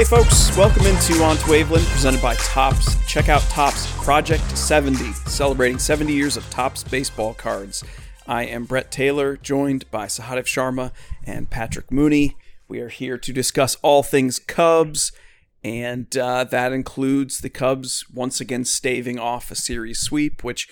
Hey folks, welcome into On to Waveland, presented by Topps. Check out Topps Project 70, celebrating 70 years of Topps baseball cards. I am Brett Taylor, joined by Sahadev Sharma and Patrick Mooney. We are here to discuss all things Cubs, and uh, that includes the Cubs once again staving off a series sweep, which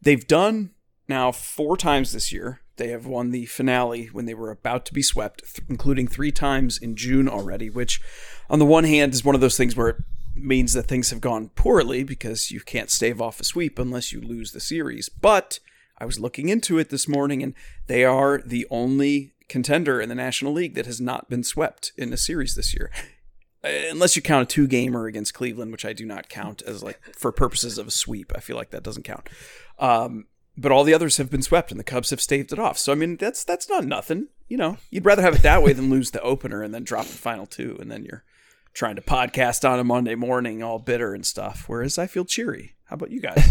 they've done now four times this year. They have won the finale when they were about to be swept, th- including three times in June already, which, on the one hand, is one of those things where it means that things have gone poorly because you can't stave off a sweep unless you lose the series. But I was looking into it this morning, and they are the only contender in the National League that has not been swept in a series this year. Uh, Unless you count a two gamer against Cleveland, which I do not count as like for purposes of a sweep. I feel like that doesn't count. Um, but all the others have been swept and the Cubs have staved it off. So I mean that's that's not nothing. You know, you'd rather have it that way than lose the opener and then drop the final two and then you're trying to podcast on a Monday morning all bitter and stuff. Whereas I feel cheery. How about you guys?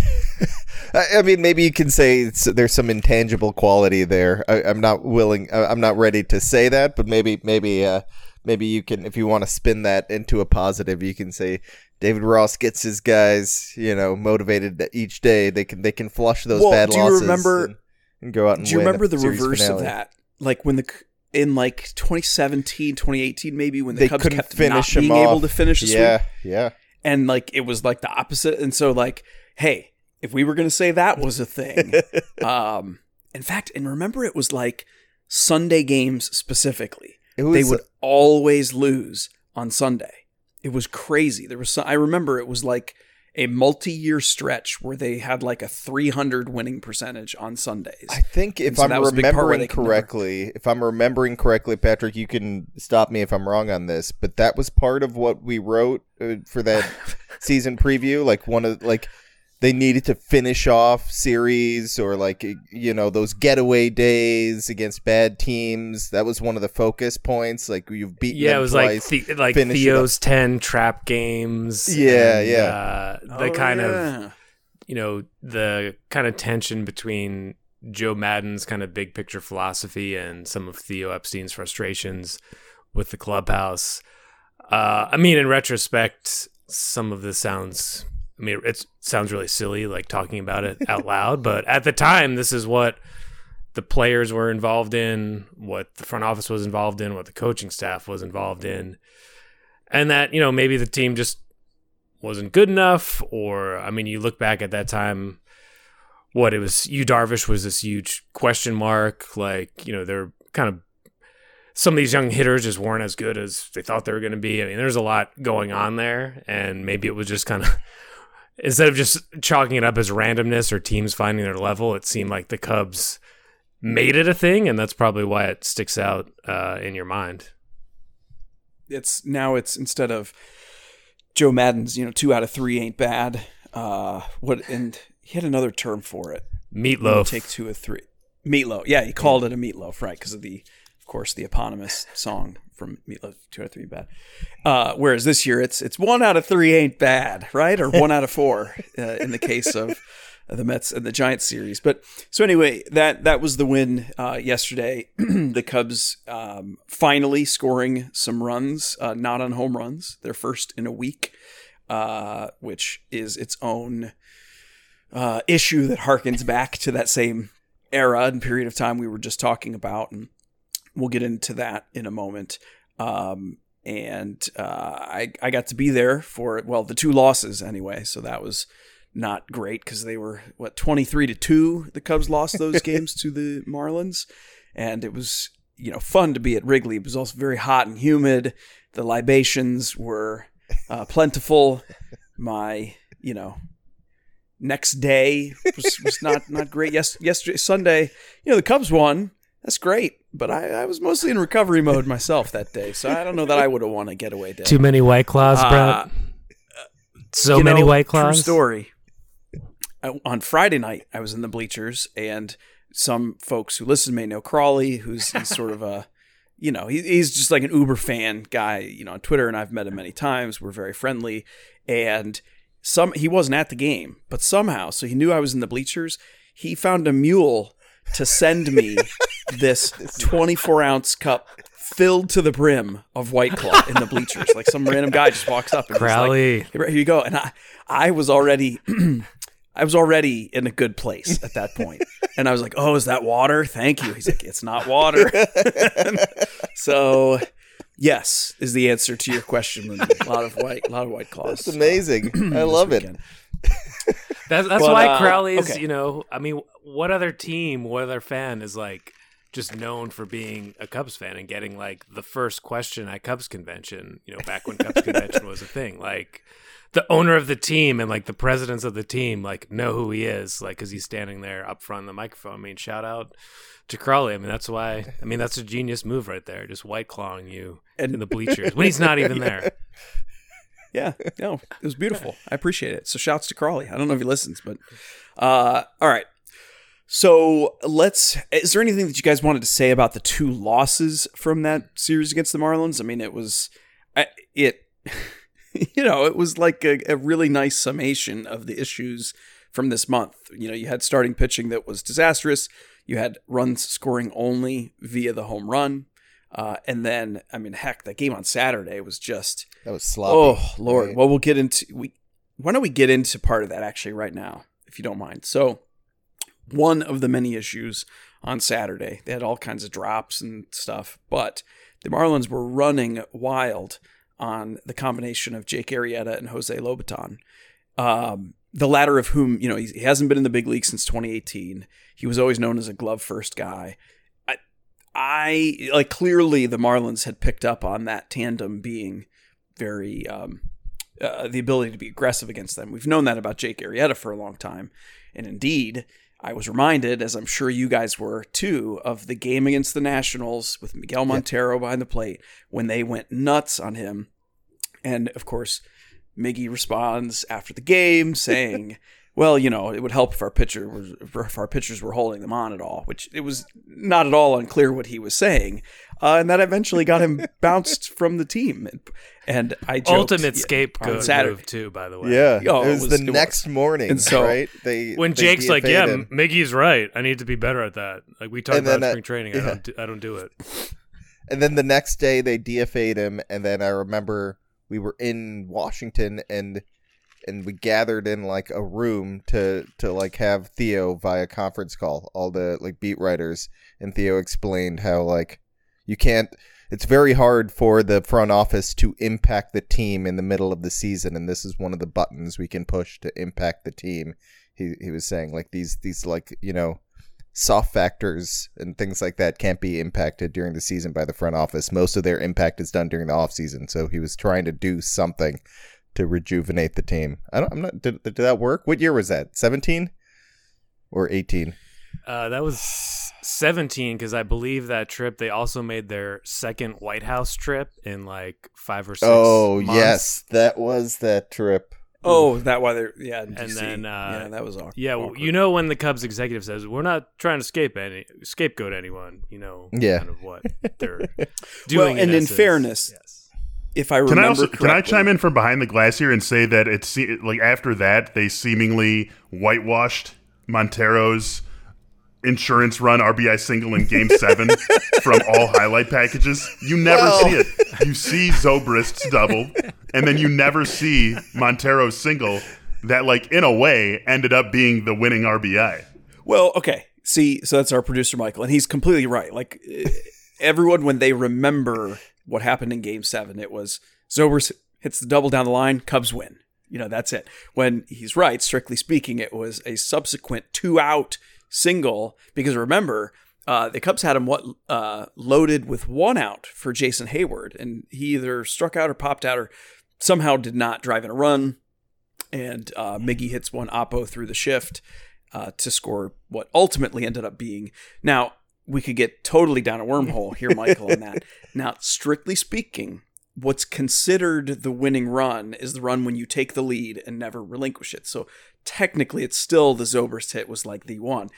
I mean, maybe you can say there's some intangible quality there. I, I'm not willing. I'm not ready to say that, but maybe, maybe, uh, maybe you can, if you want to spin that into a positive, you can say David Ross gets his guys, you know, motivated each day. They can, they can flush those Well, bad do you losses. remember- and, and go out and Do you remember the reverse finale. of that? Like when the in like 2017, 2018 maybe when the They Cubs couldn't kept finish not being able to finish the Yeah, sweep yeah. and like it was like the opposite and so like hey, if we were going to say that was a thing. um in fact, and remember it was like Sunday games specifically. Was they would always lose on Sunday. It was crazy. There was some, I remember it was like a multi-year stretch where they had like a 300 winning percentage on Sundays. I think if so I'm that was a big part where remembering never- correctly, if I'm remembering correctly, Patrick, you can stop me if I'm wrong on this, but that was part of what we wrote uh, for that season preview. Like one of like they needed to finish off series or like you know those getaway days against bad teams. That was one of the focus points. Like you've beaten Yeah, them it was like the, like Theo's ten trap games. Yeah, and, yeah. Uh, the Oh, kind of you know the kind of tension between Joe Maddon's kind of big picture philosophy and some of Theo Epstein's frustrations with the clubhouse. Uh, I mean, in retrospect, some of this sounds. I mean, it sounds really silly, like talking about it out loud. But at the time, this is what the players were involved in, what the front office was involved in, what the coaching staff was involved in, and that you know maybe the team just wasn't good enough, or I mean, you look back at that time, what it was. You Darvish was this huge question mark. Like you know they're kind of some of these young hitters just weren't as good as they thought they were going to be. I mean, there's a lot going on there, and maybe it was just kind of instead of just chalking it up as randomness or teams finding their level, it seemed like the Cubs made it a thing, and that's probably why it sticks out uh, in your mind. it's now it's instead of Joe Maddon's, you know, two out of three ain't bad. Uh, what and he had another term for it. Meatloaf. Take two of three. Meatloaf. Yeah, he called it a meatloaf, right? Because of the, course, the eponymous song from Meatloaf. Two out of three bad. Uh, whereas this year it's it's one out of three ain't bad, right? Or one out of four uh, in the case of the Mets and the Giants series. But so anyway, that that was the win uh, yesterday. the Cubs um, finally scoring some runs, uh, not on home runs. Their first in a week, uh, which is its own uh, issue that harkens back to that same era and period of time we were just talking about, and we'll get into that in a moment. Um, and uh, I I got to be there for well the two losses anyway, so that was not great because they were what 23 to 2 the cubs lost those games to the marlins. And it was you know fun to be at wrigley. It was also very hot and humid. The libations were uh, plentiful. My you know next day was, was not not great. Yes yesterday sunday you know the cubs won that's great but I, I was mostly in recovery mode myself that day so i don't know that i would have won a getaway day Too many white claws, Uh, So many know, white True story. I- on Friday night, I was in the bleachers, and some folks who listen may know Crawley, who's sort of a, you know, he, he's just like an Uber fan guy, you know, on Twitter, and I've met him many times. We're very friendly, and some he wasn't at the game, but somehow, so he knew I was in the bleachers. He found a mule to send me this 24 ounce cup filled to the brim of White Claw in the bleachers. Like some random guy just walks up and he's Crowley. like, "Here here you go." And I, I was already, I was already in a good place at that point. point, and I was like, "Oh, is that water? Thank you." He's like, "It's not water." so, yes, is the answer to your question. A lot of white, a lot of White Claws. It's amazing. I love it. That's that's But, why uh, Crowley's. okay. You know, I mean, what other team, what other fan is like just known for being a Cubs fan and getting like the first question at Cubs convention? You know, back when Cubs convention was a thing. Like the owner of the team and like the presidents of the team like know who he is, like because he's standing there up front of the microphone. I mean, shout out to Crowley. I mean, that's why. I mean, that's a genius move right there. Just white clawing you And- in the bleachers when he's not even there. Yeah, no, it was beautiful. I appreciate it. So shouts to Crawley. I don't know if he listens, but uh, all right. So let's. Is there anything that you guys wanted to say about the two losses from that series against the Marlins? I mean, it was it. You know, it was like a, a really nice summation of the issues from this month. You know, you had starting pitching that was disastrous. You had runs scoring only via the home run. Uh, and then, I mean, heck, that game on Saturday was just That was sloppy. Oh Lord. right? Well, we'll get into we. Why don't we get into part of that actually right now, if you don't mind? So, one of the many issues on Saturday, they had all kinds of drops and stuff, but the Marlins were running wild on the combination of Jake Arrieta and Jose Lobaton. Um, the latter of whom, you know, he hasn't been in the big league since 2018. He was always known as a glove first guy. I, like clearly the Marlins had picked up on that tandem being very um, uh, the ability to be aggressive against them. We've known that about Jake Arrieta for a long time, and indeed, I was reminded, as I'm sure you guys were too, of the game against the Nationals with Miguel Montero behind the plate when they went nuts on him, and of course, Miggy responds after the game saying. Well, you know, it would help if our pitcher was if our pitchers were holding them on at all, which it was not at all unclear what he was saying, uh, and that eventually got him bounced from the team. And I joked, Ultimate yeah, scapegoat on Saturday. move too, by the way. Yeah, Oh, it it was, was- the it was. next morning, And so- right? They when they Jake's like, "Yeah, him. Miggy's right. I need to be better at that." Like we talked And about spring training. I don't. Do, I don't do it. and then the next day they DFA'd him, and then I remember we were in Washington and and we gathered in like a room to to like have Theo via conference call, all the like beat writers, and Theo explained how like you can't. It's very hard for the front office to impact the team in the middle of the season, and this is one of the buttons we can push to impact the team. He he was saying like these these like you know soft factors and things like that can't be impacted during the season by the front office. Most of their impact is done during the off season. So he was trying to do something to rejuvenate the team. I don't. I'm not. Did, did that work? What year was that? 17 or 18? Uh, that was 17 because I believe that trip they also made their second White House trip in like five or six. Oh months. yes, that was that trip. Oh, that why they're yeah. in And then, uh, yeah, that was awkward. Yeah, well, you know when the Cubs executive says we're not trying to scape any scapegoat anyone, you know, Yeah. kind of what they're Well, doing. and in essence. fairness, yes. If I remember Can I also can I chime in from behind the glass here and say that it's like after that they seemingly whitewashed Montero's insurance run RBI single in Game Seven from all highlight packages. You never Well. see it. You see Zobrist's double, and then you never see Montero's single that, like in a way, ended up being the winning RBI. Well, okay. See, so that's our producer Michael, and he's completely right. Like everyone, when they remember what happened in Game Seven, it was Zobrist hits the double down the line, Cubs win. You know, that's it. When he's right, strictly speaking, it was a subsequent two out single because remember, uh, the Cubs had him what uh, loaded with one out for Jason Heyward, and he either struck out or popped out or somehow did not drive in a run. And uh, Miggy hits one oppo through the shift uh, to score what ultimately ended up being. Now, we could get totally down a wormhole here, Michael, on that. Now, strictly speaking, what's considered the winning run is the run when you take the lead and never relinquish it. So technically, it's still the Zobrist hit was like the one.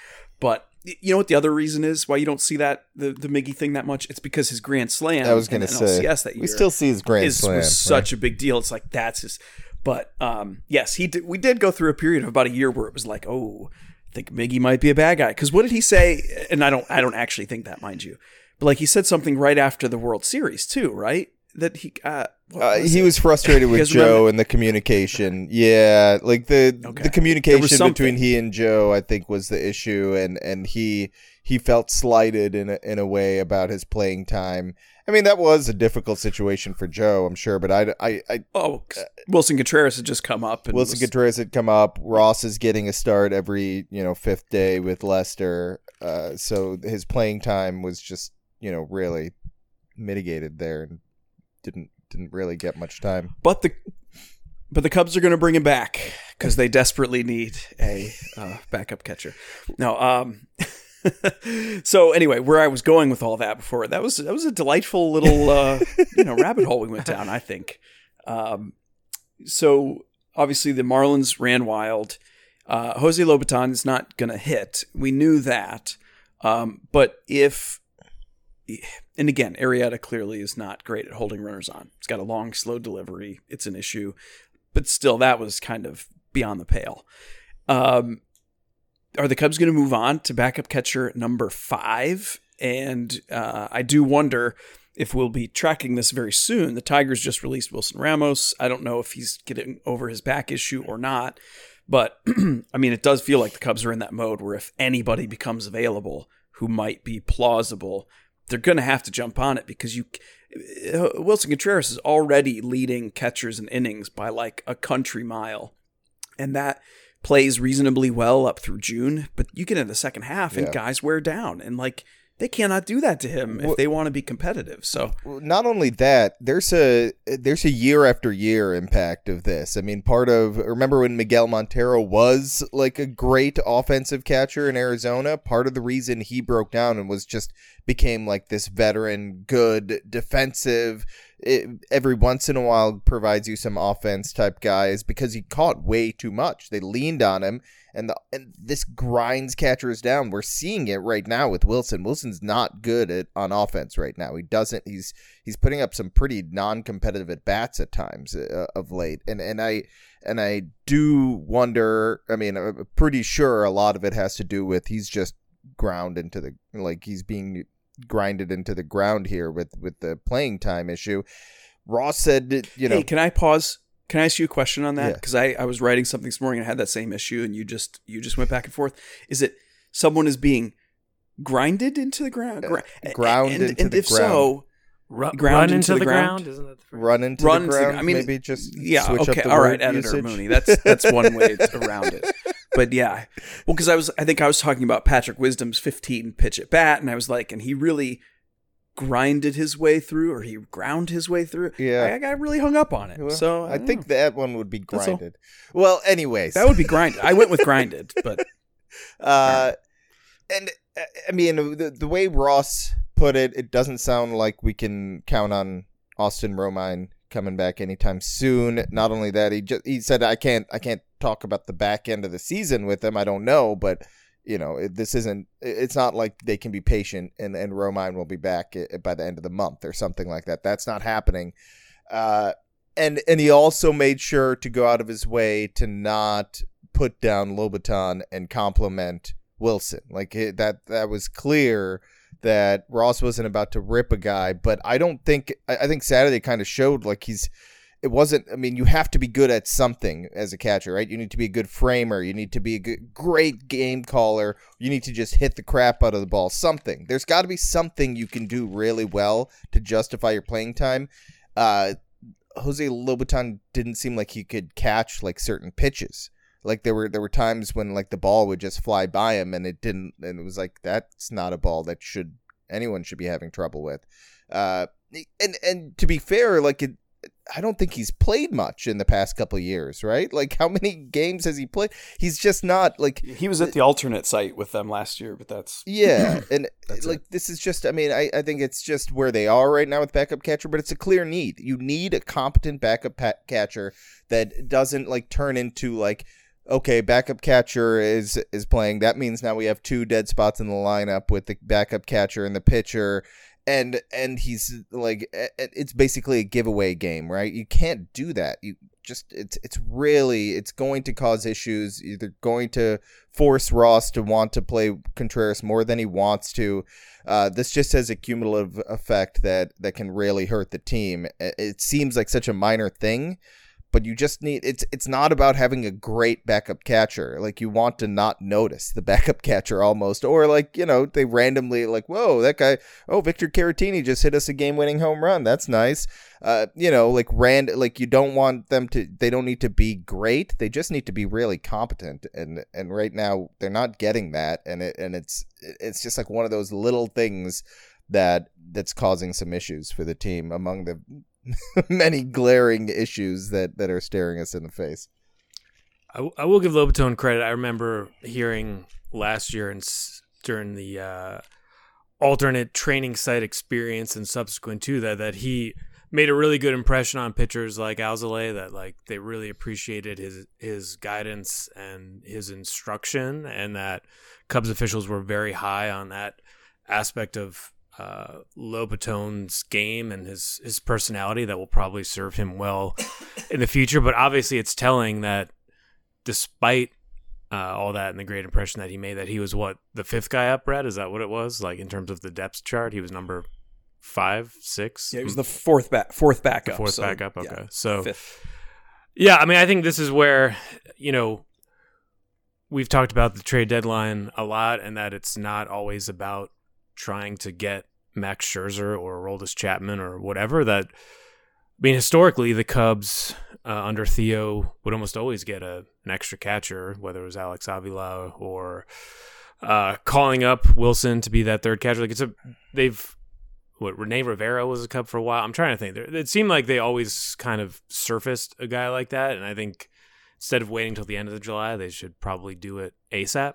But you know what the other reason is why you don't see that the, the Miggy thing that much? It's because his grand slam I was going to say yes, that year we still see his grand is slam. was right? such a big deal. It's like that's his. But um, yes, he did, we did go through a period of about a year where it was like, oh, I think Miggy might be a bad guy. Because what did he say? And I don't, I don't actually think that, mind you. But like he said something right after the World Series too, right? That he uh, Uh, was he it? was frustrated with Joe remember? and the communication. Yeah, like the Okay. the communication between he and Joe, I think, was the issue, and and he he felt slighted in a, in a way about his playing time. I mean, that was a difficult situation for Joe, I'm sure, but I I, I oh Willson Contreras had just come up and Willson was- Contreras had come up. Ross is getting a start every you know fifth day with Lester, uh, so his playing time was just you know really mitigated there and didn't didn't really get much time. but the but the Cubs are going to bring him back because they desperately need a uh, backup catcher. No, um, so anyway, where I was going with all that before that was that was a delightful little uh, you know rabbit hole we went down. I think. Um, so obviously the Marlins ran wild. Uh, Jose Lobaton is not going to hit. We knew that, um, but if and again, Arrieta clearly is not great at holding runners on. It's got a long, slow delivery. It's an issue, but still, that was kind of beyond the pale. Um, are the Cubs going to move on to backup catcher number five? And uh, I do wonder if we'll be tracking this very soon. The Tigers just released Wilson Ramos. I don't know if he's getting over his back issue or not, but I mean, it does feel like the Cubs are in that mode where if anybody becomes available who might be plausible, they're going to have to jump on it because you uh, Willson Contreras is already leading catchers and innings by like a country mile, and that plays reasonably well up through June. But you get in the second half and Yeah. guys wear down, and like they cannot do that to him if they want to be competitive. So not only that, there's a there's a year after year impact of this. I mean, part of remember when Miguel Montero was like a great offensive catcher in Arizona. Part of the reason he broke down and was just became like this veteran, good defensive. It, every once in a while provides you some offense type guys because he caught way too much. They leaned on him and the and this grinds catchers down. We're seeing it right now with Willson. Willson's not good at on offense right now. He doesn't. He's he's putting up some pretty non-competitive at bats at times uh, of late, and and I and I do wonder. I mean, I'm pretty sure a lot of it has to do with he's just ground into the like he's being grinded into the ground here with with the playing time issue. Ross said, you know, hey, can I pause? Can I ask you a question on that? Yeah. Because I, I was writing something this morning and I had that same issue, and you just you just went back and forth. Is it someone is being grinded into the ground? Gra- Uh, ground and, into and the if ground. so, Ru- Ground run into into, the the, ground? ground? Isn't that the run into run the into the- ground. I mean, maybe just yeah, switch okay, up the all editor usage. Mooney. That's that's one way around it. But yeah, well, because I was I think I was talking about Patrick Wisdom's 15 pitch at bat, and I was like, and he really grinded his way through, or he ground his way through. Yeah. I, I got really hung up on it. Well, so I don't think know. that one would be grinded. Well, anyways, that would be grinded. I went with grinded, but Uh, and uh, I mean, the, the way Ross put it, it doesn't sound like we can count on Austin Romine coming back anytime soon. Not only that, he just he said I can't I can't talk about the back end of the season with them. I don't know, but you know, this isn't. It's not like they can be patient and and Romine will be back by the end of the month or something like that. That's not happening. Uh, and and he also made sure to go out of his way to not put down Lobaton and compliment Willson. Like it, that that was clear that Ross wasn't about to rip a guy, but I don't think I, I think Saturday kind of showed like he's it wasn't I mean you have to be good at something as a catcher, right? You need to be a good framer, you need to be a good, great game caller, you need to just hit the crap out of the ball, something. There's got to be something you can do really well to justify your playing time. Uh Jose Lobaton didn't seem like he could catch like certain pitches. Like there were there were times when like the ball would just fly by him and it didn't and it was like that's not a ball that should anyone should be having trouble with. Uh and and to be fair, like it I don't think he's played much in the past couple of years, right? Like how many games has he played? He's just not like he was at the alternate site with them last year. But that's yeah, and That's like this is just I mean, I, I think it's just where they are right now with backup catcher, but it's a clear need. You need a competent backup pa- catcher that doesn't like turn into like okay, backup catcher is is playing. That means now we have two dead spots in the lineup with the backup catcher and the pitcher. And and he's like, it's basically a giveaway game, right? You can't do that. You just it's it's really it's going to cause issues. Either going to force Ross to want to play Contreras more than he wants to. Uh, this just has a cumulative effect that that can really hurt the team. It seems like such a minor thing, but you just need it's it's not about having a great backup catcher. Like you want to not notice the backup catcher almost or like you know they randomly like whoa that guy oh victor caratini just hit us a game-winning home run. That's nice. Uh you know like rand like you don't want them to they don't need to be great. They just need to be really competent. And and right now they're not getting that. And it and it's it's just like one of those little things that that's causing some issues for the team among the many glaring issues that that are staring us in the face. I, will give Lobaton credit. I remember hearing last year and s- during the uh, alternate training site experience and subsequent to that that he made a really good impression on pitchers like Alzolay that like they really appreciated his his guidance and his instruction and that Cubs officials were very high on that aspect of uh, Lobaton's game and his his personality that will probably serve him well in the future. But obviously, it's telling that despite uh, all that and the great impression that he made, that he was what the fifth guy up. Brad, is that what it was? Like in terms of the depth chart, he was number five, six. Yeah, he was the fourth back, fourth backup. fourth so, backup. Okay, yeah, so fifth. yeah, I mean, I think this is where you know we've talked about the trade deadline a lot, and that it's not always about trying to get Max Scherzer or Roldis Chapman or whatever. That I mean, historically, the Cubs uh, under Theo would almost always get a an extra catcher, whether it was Alex Avila or uh, calling up Willson to be that third catcher. Like it's a they've what Rene Rivera was a Cub for a while. I'm trying to think. It seemed like they always kind of surfaced a guy like that, and I think instead of waiting till the end of the July, they should probably do it ASAP.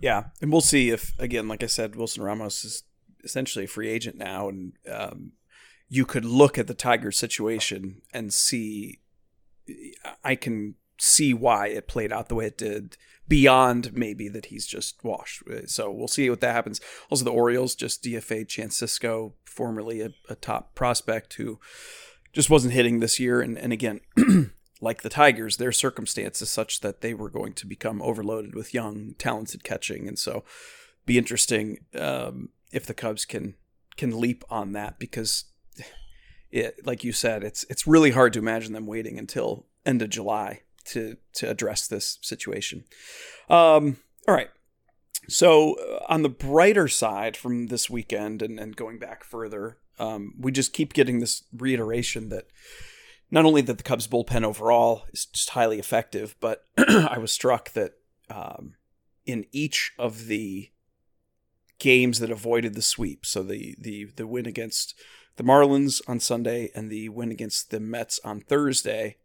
Yeah, and we'll see if again, like I said, Wilson Ramos is essentially a free agent now, and um, you could look at the Tigers situation and see. I can see why it played out the way it did beyond maybe that he's just washed. So we'll see what that happens. Also, the Orioles just DFA Chance Sisco, formerly a, a top prospect who just wasn't hitting this year. And, and again, like the Tigers, their circumstances such that they were going to become overloaded with young, talented catching. And so be interesting um, if the Cubs can can leap on that because it, like you said, it's it's really hard to imagine them waiting until end of July to to address this situation. Um, all right. So uh, on the brighter side from this weekend and, and going back further, um, we just keep getting this reiteration that not only that the Cubs bullpen overall is just highly effective, but I was struck that um, in each of the games that avoided the sweep, so the the the win against the Marlins on Sunday and the win against the Mets on Thursday,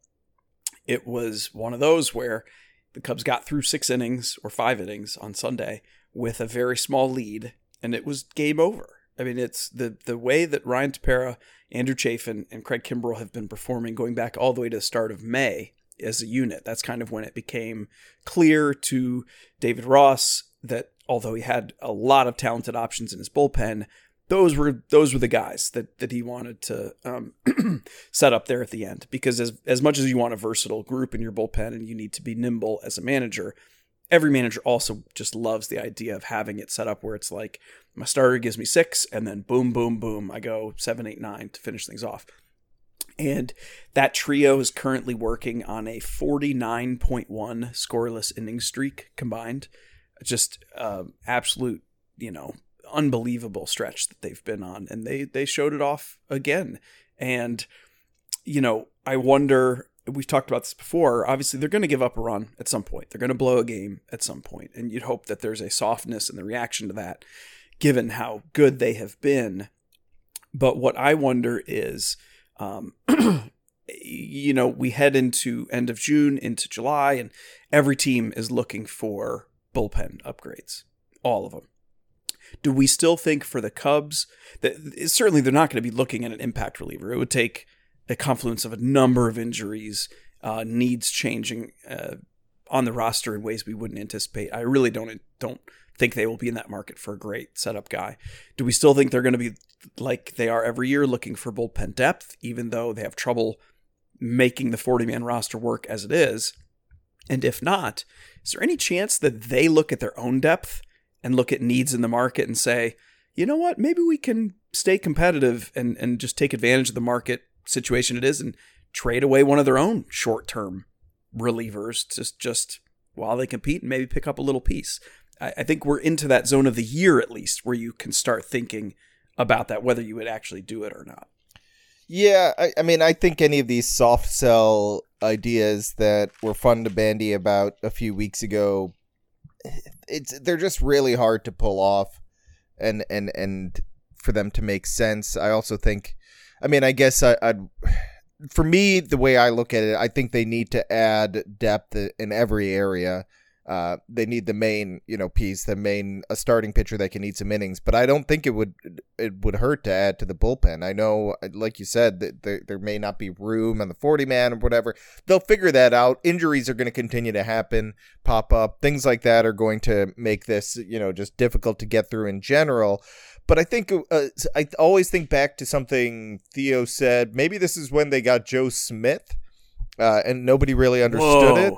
it was one of those where the Cubs got through six innings or five innings on Sunday with a very small lead, and it was game over. I mean, it's the the way that Ryan Tepera, Andrew Chafin, and Craig Kimbrel have been performing going back all the way to the start of May as a unit. That's kind of when it became clear to David Ross that although he had a lot of talented options in his bullpen, those were those were the guys that that he wanted to um, set up there at the end. Because as as much as you want a versatile group in your bullpen and you need to be nimble as a manager, every manager also just loves the idea of having it set up where it's like my starter gives me six, and then boom, boom, boom, I go seven, eight, nine to finish things off. And that trio is currently working on a 49.1 scoreless inning streak combined. Just uh, absolute, you know, unbelievable stretch that they've been on, and they they showed it off again. And you know, I wonder. We've talked about this before. Obviously, they're going to give up a run at some point. They're going to blow a game at some point, and you'd hope that there's a softness in the reaction to that, given how good they have been. But what I wonder is, um, you know, we head into end of June into July, and every team is looking for bullpen upgrades, all of them. Do we still think for the Cubs that certainly they're not going to be looking at an impact reliever? It would take a confluence of a number of injuries, uh, needs changing uh, on the roster in ways we wouldn't anticipate. I really don't don't think they will be in that market for a great setup guy. Do we still think they're going to be like they are every year, looking for bullpen depth, even though they have trouble making the 40 man roster work as it is? And if not, is there any chance that they look at their own depth and look at needs in the market and say, you know what, maybe we can stay competitive and, and just take advantage of the market situation it is and trade away one of their own short term relievers just just while they compete and maybe pick up a little piece. I, I think we're into that zone of the year at least where you can start thinking about that, whether you would actually do it or not. Yeah, I, I mean, I think any of these soft sell ideas that were fun to bandy about a few weeks ago, it's they're just really hard to pull off, and and and for them to make sense. I also think, I mean, I guess I, I'd for me, the way I look at it, I think they need to add depth in every area. Uh, they need the main, you know, piece, the main a starting pitcher that can eat some innings. But I don't think it would it would hurt to add to the bullpen. I know, like you said, that there, there may not be room on the forty man or whatever. They'll figure that out. Injuries are going to continue to happen, pop up. Things like that are going to make this, you know, just difficult to get through in general. But I think uh, I always think back to something Theo said. Maybe this is when they got Joe Smith, uh, and nobody really understood Whoa. it.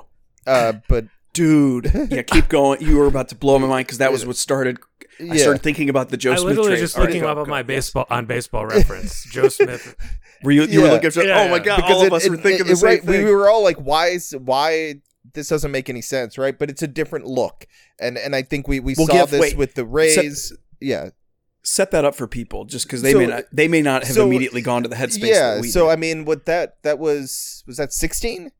Uh, but Dude, yeah, keep going. You were about to blow my mind because that was what started. I Yeah. started thinking about the Joe I Smith literally trade. just All right, looking go, up on go. my Yes. baseball on baseball reference. Joe Smith. Were you? You were Yeah. looking at? Yeah, oh my yeah. god! All of us were thinking the it- same right, thing. We were all like, "Why is why this doesn't make any sense?" Right? But it's a different look, and and I think we we Well, saw Jeff, this wait. with the Rays. yeah, Set that up for people, just because they So- may not. They may not have so- immediately gone to the headspace. yeah. that we So did. I mean, what that that was was that sixteen?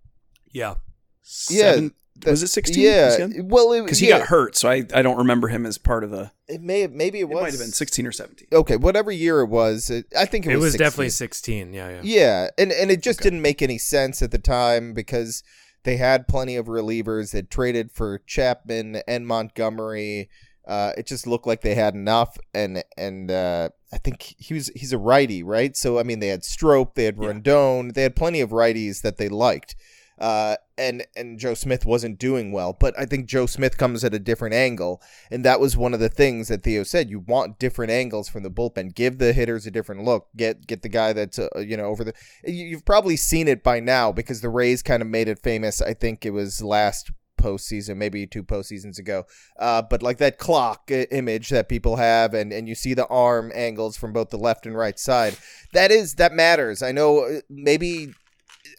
Yeah. Seven- that- was it sixteen? Yeah. Well, because he yeah, got hurt, so I, I don't remember him as part of the. It may have maybe it It was might have been sixteen or seventeen. Okay, whatever year it was, it, I think it, It was 16. definitely 16. Yeah, yeah. Yeah, and and it just didn't make any sense at the time because they had plenty of relievers. They traded for Chapman and Montgomery. Uh, it just looked like they had enough, and and uh, I think he was he's a righty, right? So I mean, they had Strop, they had Yeah. Rondon, they had plenty of righties that they liked. Uh, and and Joe Smith wasn't doing well, but I think Joe Smith comes at a different angle, and that was one of the things that Theo said. You want different angles from the bullpen. Give the hitters a different look. Get get the guy that's uh, you know over the. you- You've probably seen it by now because the Rays kind of made it famous. I think it was last postseason, maybe two postseasons ago. Uh, but like that clock uh, image that people have, and and you see the arm angles from both the left and right side. That is that matters. I know uh, maybe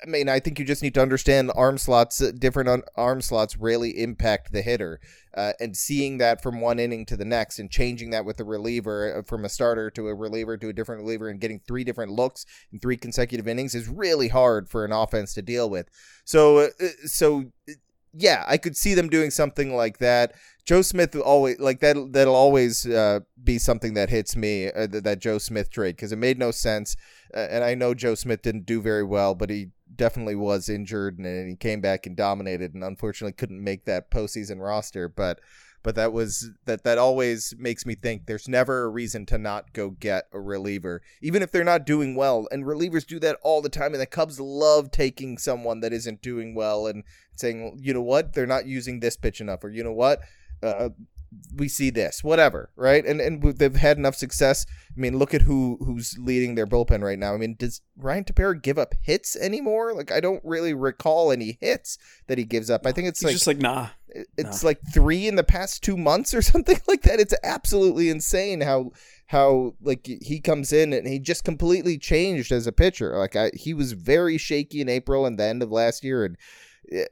I mean, I think you just need to understand arm slots. uh, Different arm slots really impact the hitter, uh, and seeing that from one inning to the next, and changing that with the reliever uh, from a starter to a reliever to a different reliever, and getting three different looks in three consecutive innings is really hard for an offense to deal with. So, uh, so yeah, I could see them doing something like that. Joe Smith always like that. That'll always uh, be something that hits me. Uh, th- that Joe Smith trade because it made no sense. Uh, and I know Joe Smith didn't do very well, but he definitely was injured and, and he came back and dominated and unfortunately couldn't make that postseason roster. But but that was that that always makes me think there's never a reason to not go get a reliever, even if they're not doing well. And relievers do that all the time. And the Cubs love taking someone that isn't doing well and saying, you know what, they're not using this pitch enough, or you know what, uh, we see this, whatever, right? And and they've had enough success. I mean, look at who who's leading their bullpen right now. I mean, does Ryan Tepera give up hits anymore? Like, I don't really recall any hits that he gives up. I think it's He's like just like nah. It's like three in the past two months or something like that. It's absolutely insane how how like he comes in and he just completely changed as a pitcher. Like I, he was very shaky in April and the end of last year, and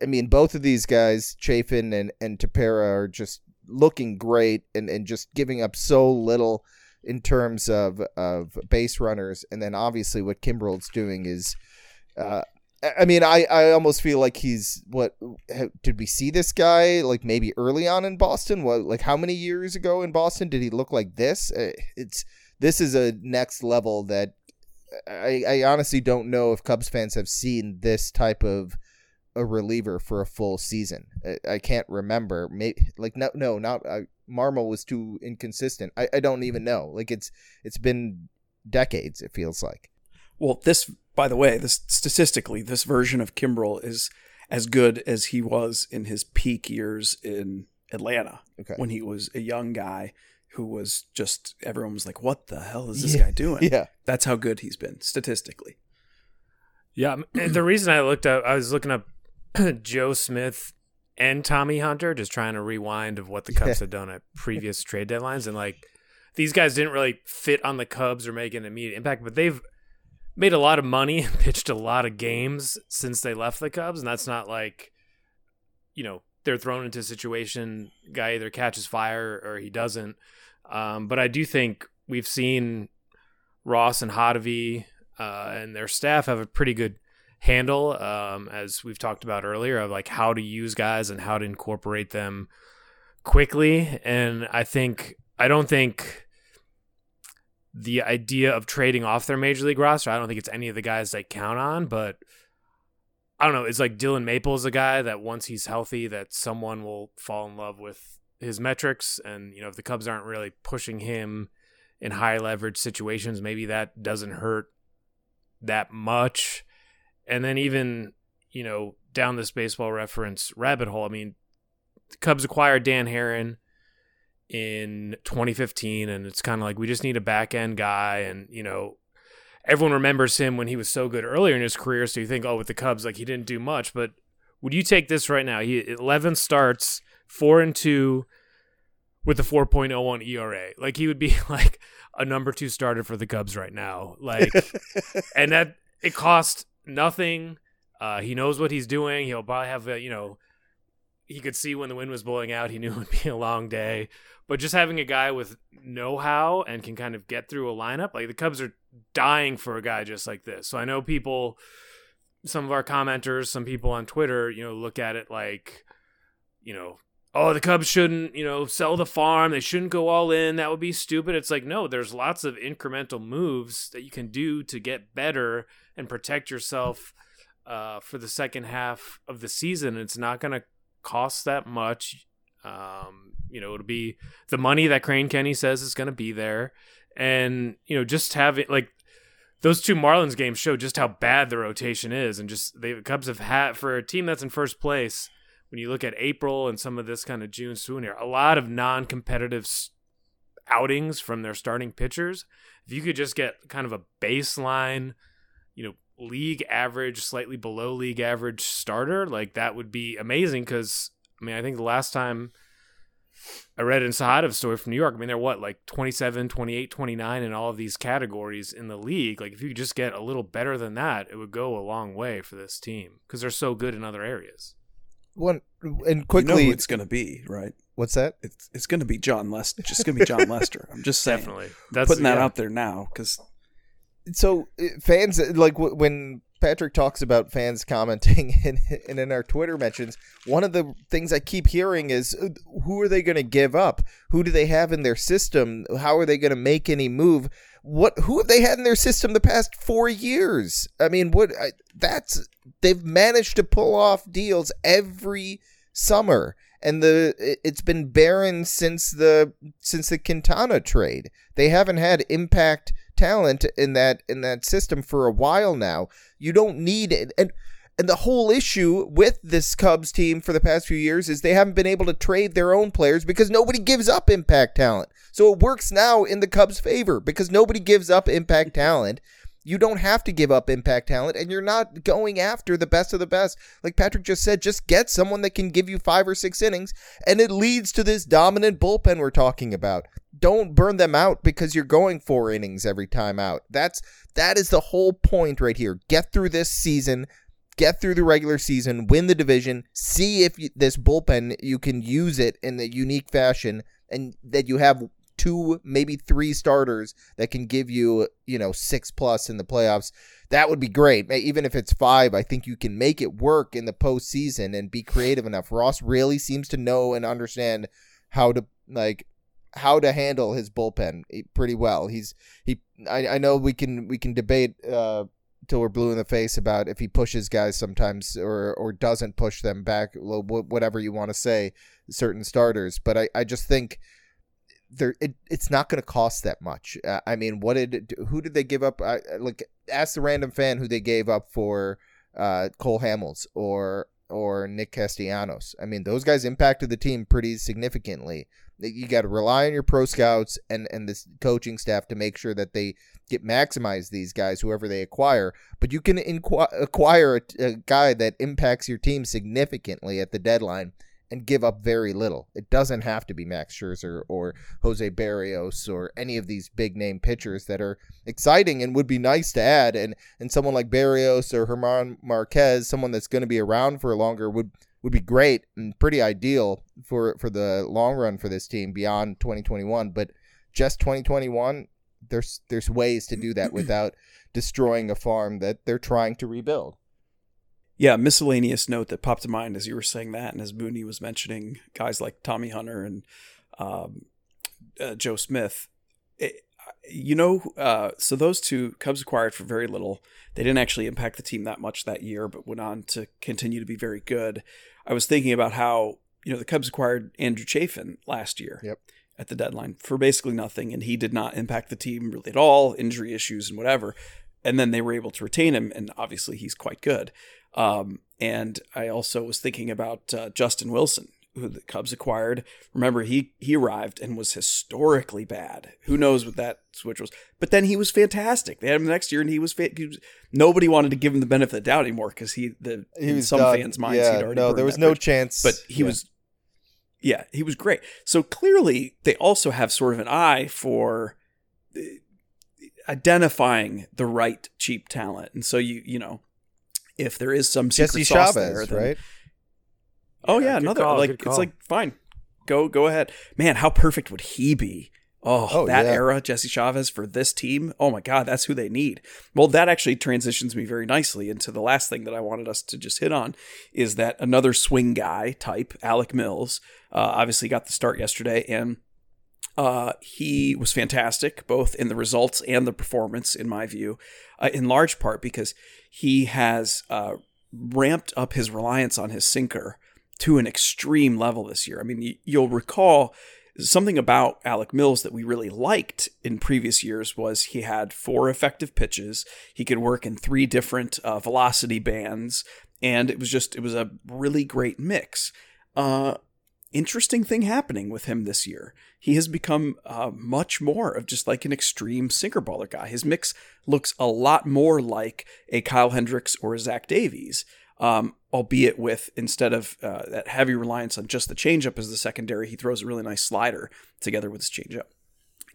I mean both of these guys, Chafin and and Tepera, are just looking great and and just giving up so little in terms of of base runners. And then obviously what Kimbrel's doing is. Uh, I- I mean, I, I almost feel like he's what did we see this guy like maybe early on in Boston? What like how many years ago in Boston did he look like this? Uh, It's this is a next level that I, I honestly don't know if Cubs fans have seen this type of a reliever for a full season. I, I can't remember. Maybe like no no not uh, Marmol was too inconsistent. I, I don't even know. Like it's it's been decades. It feels like. Well, this, by the way, this statistically, this version of Kimbrel is as good as he was in his peak years in Atlanta Okay. when he was a young guy who was just everyone was like, "What the hell is this Yeah. guy doing?" Yeah. That's how good he's been statistically. Yeah, um, the reason I looked up, I was looking up Joe Smith and Tommy Hunter, just trying to rewind of what the Cubs Yeah. had done at previous trade deadlines, and like these guys didn't really fit on the Cubs or make an immediate impact, but they've made a lot of money and pitched a lot of games since they left the Cubs, and that's not like, you know, they're thrown into a situation guy either catches fire or he doesn't. Um, but I do think we've seen Ross and Hottovy uh, and their staff have a pretty good handle, um, as we've talked about earlier, of like how to use guys and how to incorporate them quickly. And I think I don't think the idea of trading off their major league roster, I don't think it's any of the guys they count on, but I don't know. It's like Dillon Maples, a guy that once he's healthy, that someone will fall in love with his metrics. And, you know, if the Cubs aren't really pushing him in high leverage situations, maybe that doesn't hurt that much. And then even, you know, down this baseball reference rabbit hole, I mean, the Cubs acquired Dan Haren in 2015, and it's kind of like we just need a back end guy. And, you know, everyone remembers him when he was so good earlier in his career. So you think, oh, with the Cubs, like he didn't do much. But would you take this right now? He 11 starts, four and two with a 4.01 ERA. Like he would be like a number two starter for the Cubs right now. Like, and that it cost nothing. Uh, he knows what he's doing. He'll probably have a, you know, he could see when the wind was blowing out. He knew it would be a long day. But just having a guy with know how and can kind of get through a lineup, like the Cubs are dying for a guy just like this. So I know people, some of our commenters, some people on Twitter, you know, look at it like, you know, oh, the Cubs shouldn't, you know, sell the farm. They shouldn't go all in. That would be stupid. It's like, no, there's lots of incremental moves that you can do to get better and protect yourself uh, for the second half of the season. It's not going to cost that much. Um, you know, it'll be the money that Crane Kenney says is going to be there. And, you know, just having like those two Marlins games show just how bad the rotation is. And just the Cubs have had for a team that's in first place. When you look at April and some of this kind of June swoon here, a lot of non-competitive outings from their starting pitchers. If you could just get kind of a baseline, you know, league average, slightly below league average starter, like that would be amazing. Because I mean, I think the last time I read in Sahadev's story from New York, I mean, they're what, like 27, 28, 29 in all of these categories in the league. Like, if you could just get a little better than that, it would go a long way for this team because they're so good in other areas. One and You know quickly, who it's going to be, right? what's that? It's it's going to be Jon Lester. Just going to be Jon Lester. I'm just saying. Definitely. That's putting that yeah. out there now because so uh, fans like when Patrick talks about fans commenting and, and in our Twitter mentions, one of the things I keep hearing is uh, who are they going to give up? Who do they have in their system? How are they going to make any move? What who have they had in their system the past 4 years? I mean, what I, that's they've managed to pull off deals every summer and the it- it's been barren since the since the Quintana trade. They haven't had impact talent in that in that system for a while now. You don't need it. And and the whole issue with this Cubs team for the past few years is they haven't been able to trade their own players because nobody gives up impact talent. So it works now in the Cubs' favor because nobody gives up impact talent. You don't have to give up impact talent, and you're not going after the best of the best. Like Patrick just said, just get someone that can give you five or six innings, and it leads to this dominant bullpen we're talking about. Don't burn them out because you're going four innings every time out. That's that is the whole point right here. Get through this season, get through the regular season, win the division, see if you, this bullpen you can use it in the unique fashion, and that you have two, maybe three starters that can give you, you know, six plus in the playoffs. That would be great. Even if it's five, I think you can make it work in the postseason and be creative enough. Ross really seems to know and understand how to like how to handle his bullpen pretty well. He's he. I, I know we can we can debate uh, till we're blue in the face about if he pushes guys sometimes or or doesn't push them back. Whatever you want to say, certain starters. But I I just think there it, it's not going to cost that much. Uh, I mean, what did who did they give up? Like ask the random fan who they gave up for uh, Cole Hamels or or Nick Castellanos. I mean, those guys impacted the team pretty significantly. You got to rely on your pro scouts and and this coaching staff to make sure that they get maximize these guys, whoever they acquire. But you can inqu- acquire a, a guy that impacts your team significantly at the deadline and give up very little. It doesn't have to be Max Scherzer or Jose Berrios or any of these big name pitchers that are exciting and would be nice to add. And and someone like Berrios or German Marquez, someone that's going to be around for longer, would would be great and pretty ideal for for the long run for this team beyond 2021. But just 2021, there's there's ways to do that without destroying a farm that they're trying to rebuild. Yeah, miscellaneous note that popped to mind as you were saying that, and as Mooney was mentioning guys like Tommy Hunter and um, uh, Joe Smith. It, you know, uh, so those two Cubs acquired for very little. They didn't actually impact the team that much that year, but went on to continue to be very good. I was thinking about how you know the Cubs acquired Andrew Chafin last year. Yep. At the deadline for basically nothing, and he did not impact the team really at all, injury issues and whatever. And then they were able to retain him, and obviously he's quite good. Um, and I also was thinking about uh, Justin Wilson, who the Cubs acquired. Remember, he he arrived and was historically bad. Who knows what that switch was? But then he was fantastic. They had him the next year, and he was, fa- he was nobody wanted to give him the benefit of the doubt anymore because he the He in was some done. fans' minds Yeah, he'd already no, there was no bridge. chance. But he Yeah. was, yeah, he was great. So clearly, they also have sort of an eye for uh, identifying the right cheap talent, and so you you know. If there is some secret Jesse sauce Chavez, there, then, right? Oh Yeah, yeah, good another call, like it's like fine, go go ahead, man. How perfect would he be? Oh, Oh, that yeah. era, Jesse Chavez for this team. Oh my God, that's who they need. Well, that actually transitions me very nicely into the last thing that I wanted us to just hit on is that another swing guy type, Alec Mills, uh, obviously got the start yesterday, and uh, he was fantastic, both in the results and the performance, in my view, uh, in large part because he has uh, ramped up his reliance on his sinker to an extreme level this year. I mean, you'll recall something about Alec Mills that we really liked in previous years was he had four effective pitches. He could work in three different uh, velocity bands, and it was just it was a really great mix. Uh, interesting thing happening with him this year. He has become uh, much more of just like an extreme sinker baller guy. His mix looks a lot more like a Kyle Hendricks or a Zach Davies, um, albeit with instead of uh, that heavy reliance on just the changeup as the secondary, he throws a really nice slider together with his changeup.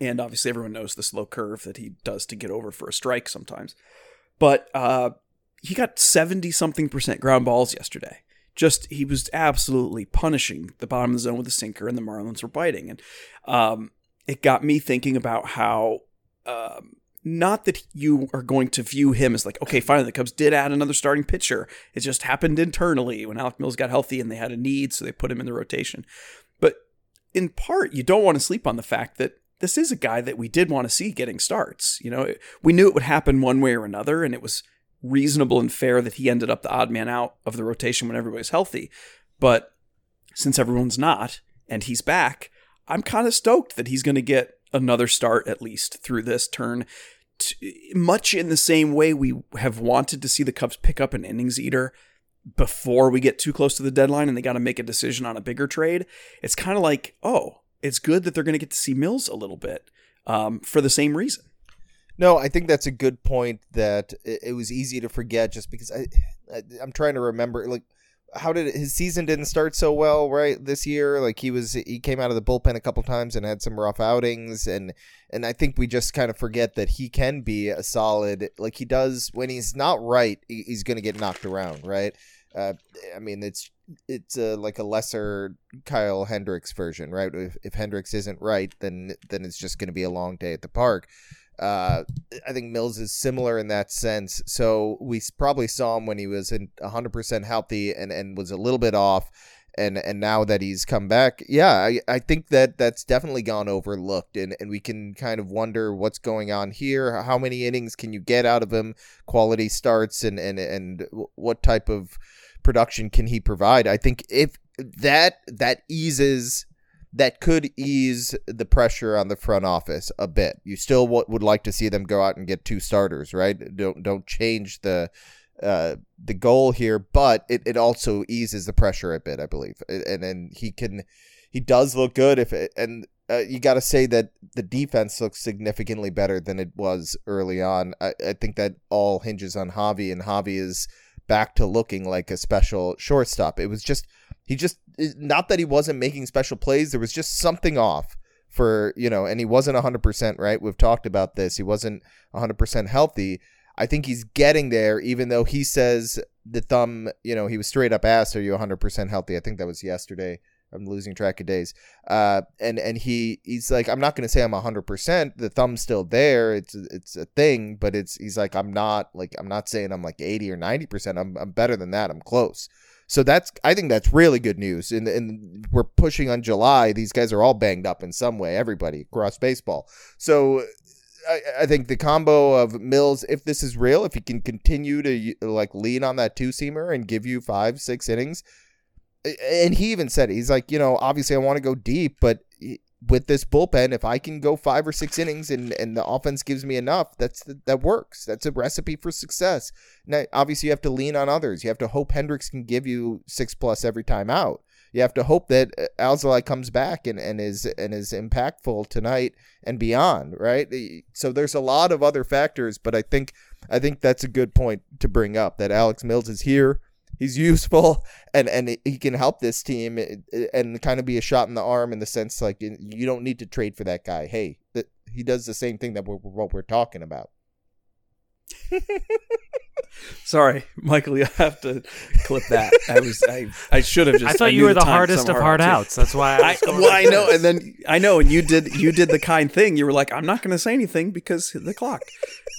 And obviously, everyone knows the slow curve that he does to get over for a strike sometimes. But uh, he got 70 something percent ground balls yesterday just he was absolutely punishing the bottom of the zone with the sinker, and the Marlins were biting. And um, it got me thinking about how um, not that you are going to view him as like, okay, finally the Cubs did add another starting pitcher. It just happened internally when Alec Mills got healthy and they had a need, so they put him in the rotation. But in part, you don't want to sleep on the fact that this is a guy that we did want to see getting starts. You know, we knew it would happen one way or another, and it was reasonable and fair that he ended up the odd man out of the rotation when everybody's healthy. But since everyone's not, and he's back, I'm kind of stoked that he's going to get another start at least through this turn. T- much in the same way we have wanted to see the Cubs pick up an innings eater before we get too close to the deadline and they got to make a decision on a bigger trade. It's kind of like, oh, it's good that they're going to get to see Mills a little bit um, for the same reason. No, I think that's a good point. That it, was easy to forget just because I, I, I'm trying to remember. Like, how did it, his season didn't start so well, right? This year, like he was, he came out of the bullpen a couple times and had some rough outings, and and I think we just kind of forget that he can be a solid. Like he does when he's not right, he's going to get knocked around, right? Uh, I mean, it's it's uh, like a lesser Kyle Hendricks version, right? If, if Hendricks isn't right, then then it's just going to be a long day at the park. Uh, I think Mills is similar in that sense. So we probably saw him when he was in 100% healthy and, and was a little bit off. And and now that he's come back, yeah, I, I think that that's definitely gone overlooked. And, and we can kind of wonder what's going on here. How many innings can you get out of him? Quality starts and, and, and what type of production can he provide? I think if that that eases that could ease the pressure on the front office a bit. You still w- would like to see them go out and get two starters, right? Don't don't change the uh, the goal here, but it, it also eases the pressure a bit, I believe, and and he can he does look good if it, and uh, you got to say that the defense looks significantly better than it was early on. I, I think that all hinges on Javi, and Javi is back to looking like a special shortstop. It was just he just not that he wasn't making special plays. There was just something off for you know, and he wasn't hundred percent right. We've talked about this. He wasn't hundred percent healthy. I think he's getting there, even though he says the thumb. You know, he was straight up asked, "Are you hundred percent healthy?" I think that was yesterday. I'm losing track of days. Uh, and and he he's like, I'm not gonna say I'm hundred percent. The thumb's still there. It's it's a thing, but it's he's like, I'm not like I'm not saying I'm like eighty or ninety percent. I'm I'm better than that. I'm close. So that's I think that's really good news. And and we're pushing on July. These guys are all banged up in some way. Everybody across baseball. So. I, I think the combo of Mills, if this is real, if he can continue to like lean on that two seamer and give you five, six innings, and he even said he's like, you know, obviously I want to go deep, but with this bullpen, if I can go five or six innings and, and the offense gives me enough, that's the, that works. That's a recipe for success. Now, obviously, you have to lean on others. You have to hope Hendricks can give you six plus every time out. You have to hope that uh, Alzolay comes back and, and is and is impactful tonight and beyond, right? So there's a lot of other factors, but I think I think that's a good point to bring up that Alex Mills is here he's useful and and he can help this team eh, eh, and kind of be a shot in the arm in the sense like you don't need to trade for that guy. Hey, he does the same thing that we're, what we're talking about. Sorry, Michael, you have to clip that. I was I, I should have just. I thought I you were the, the hardest of hard outs. That's why. I, I well, I know, and then I know, and you did you did the kind thing. You were like, I'm not going to say anything because the clock.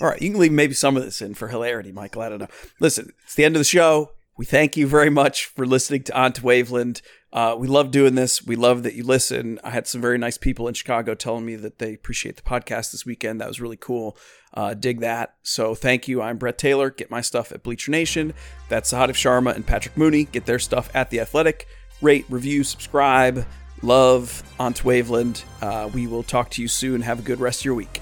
All right, you can leave maybe some of this in for hilarity, Michael. I don't know. Listen, it's the end of the show. We thank you very much for listening to to Waveland. Uh, we love doing this. We love that you listen. I had some very nice people in Chicago telling me that they appreciate the podcast this weekend. That was really cool. Uh, dig that. So thank you. I'm Brett Taylor. Get my stuff at Bleacher Nation. That's Sahadev Sharma and Patrick Mooney. Get their stuff at The Athletic. Rate, review, subscribe. Love to Waveland. Uh, we will talk to you soon. Have a good rest of your week.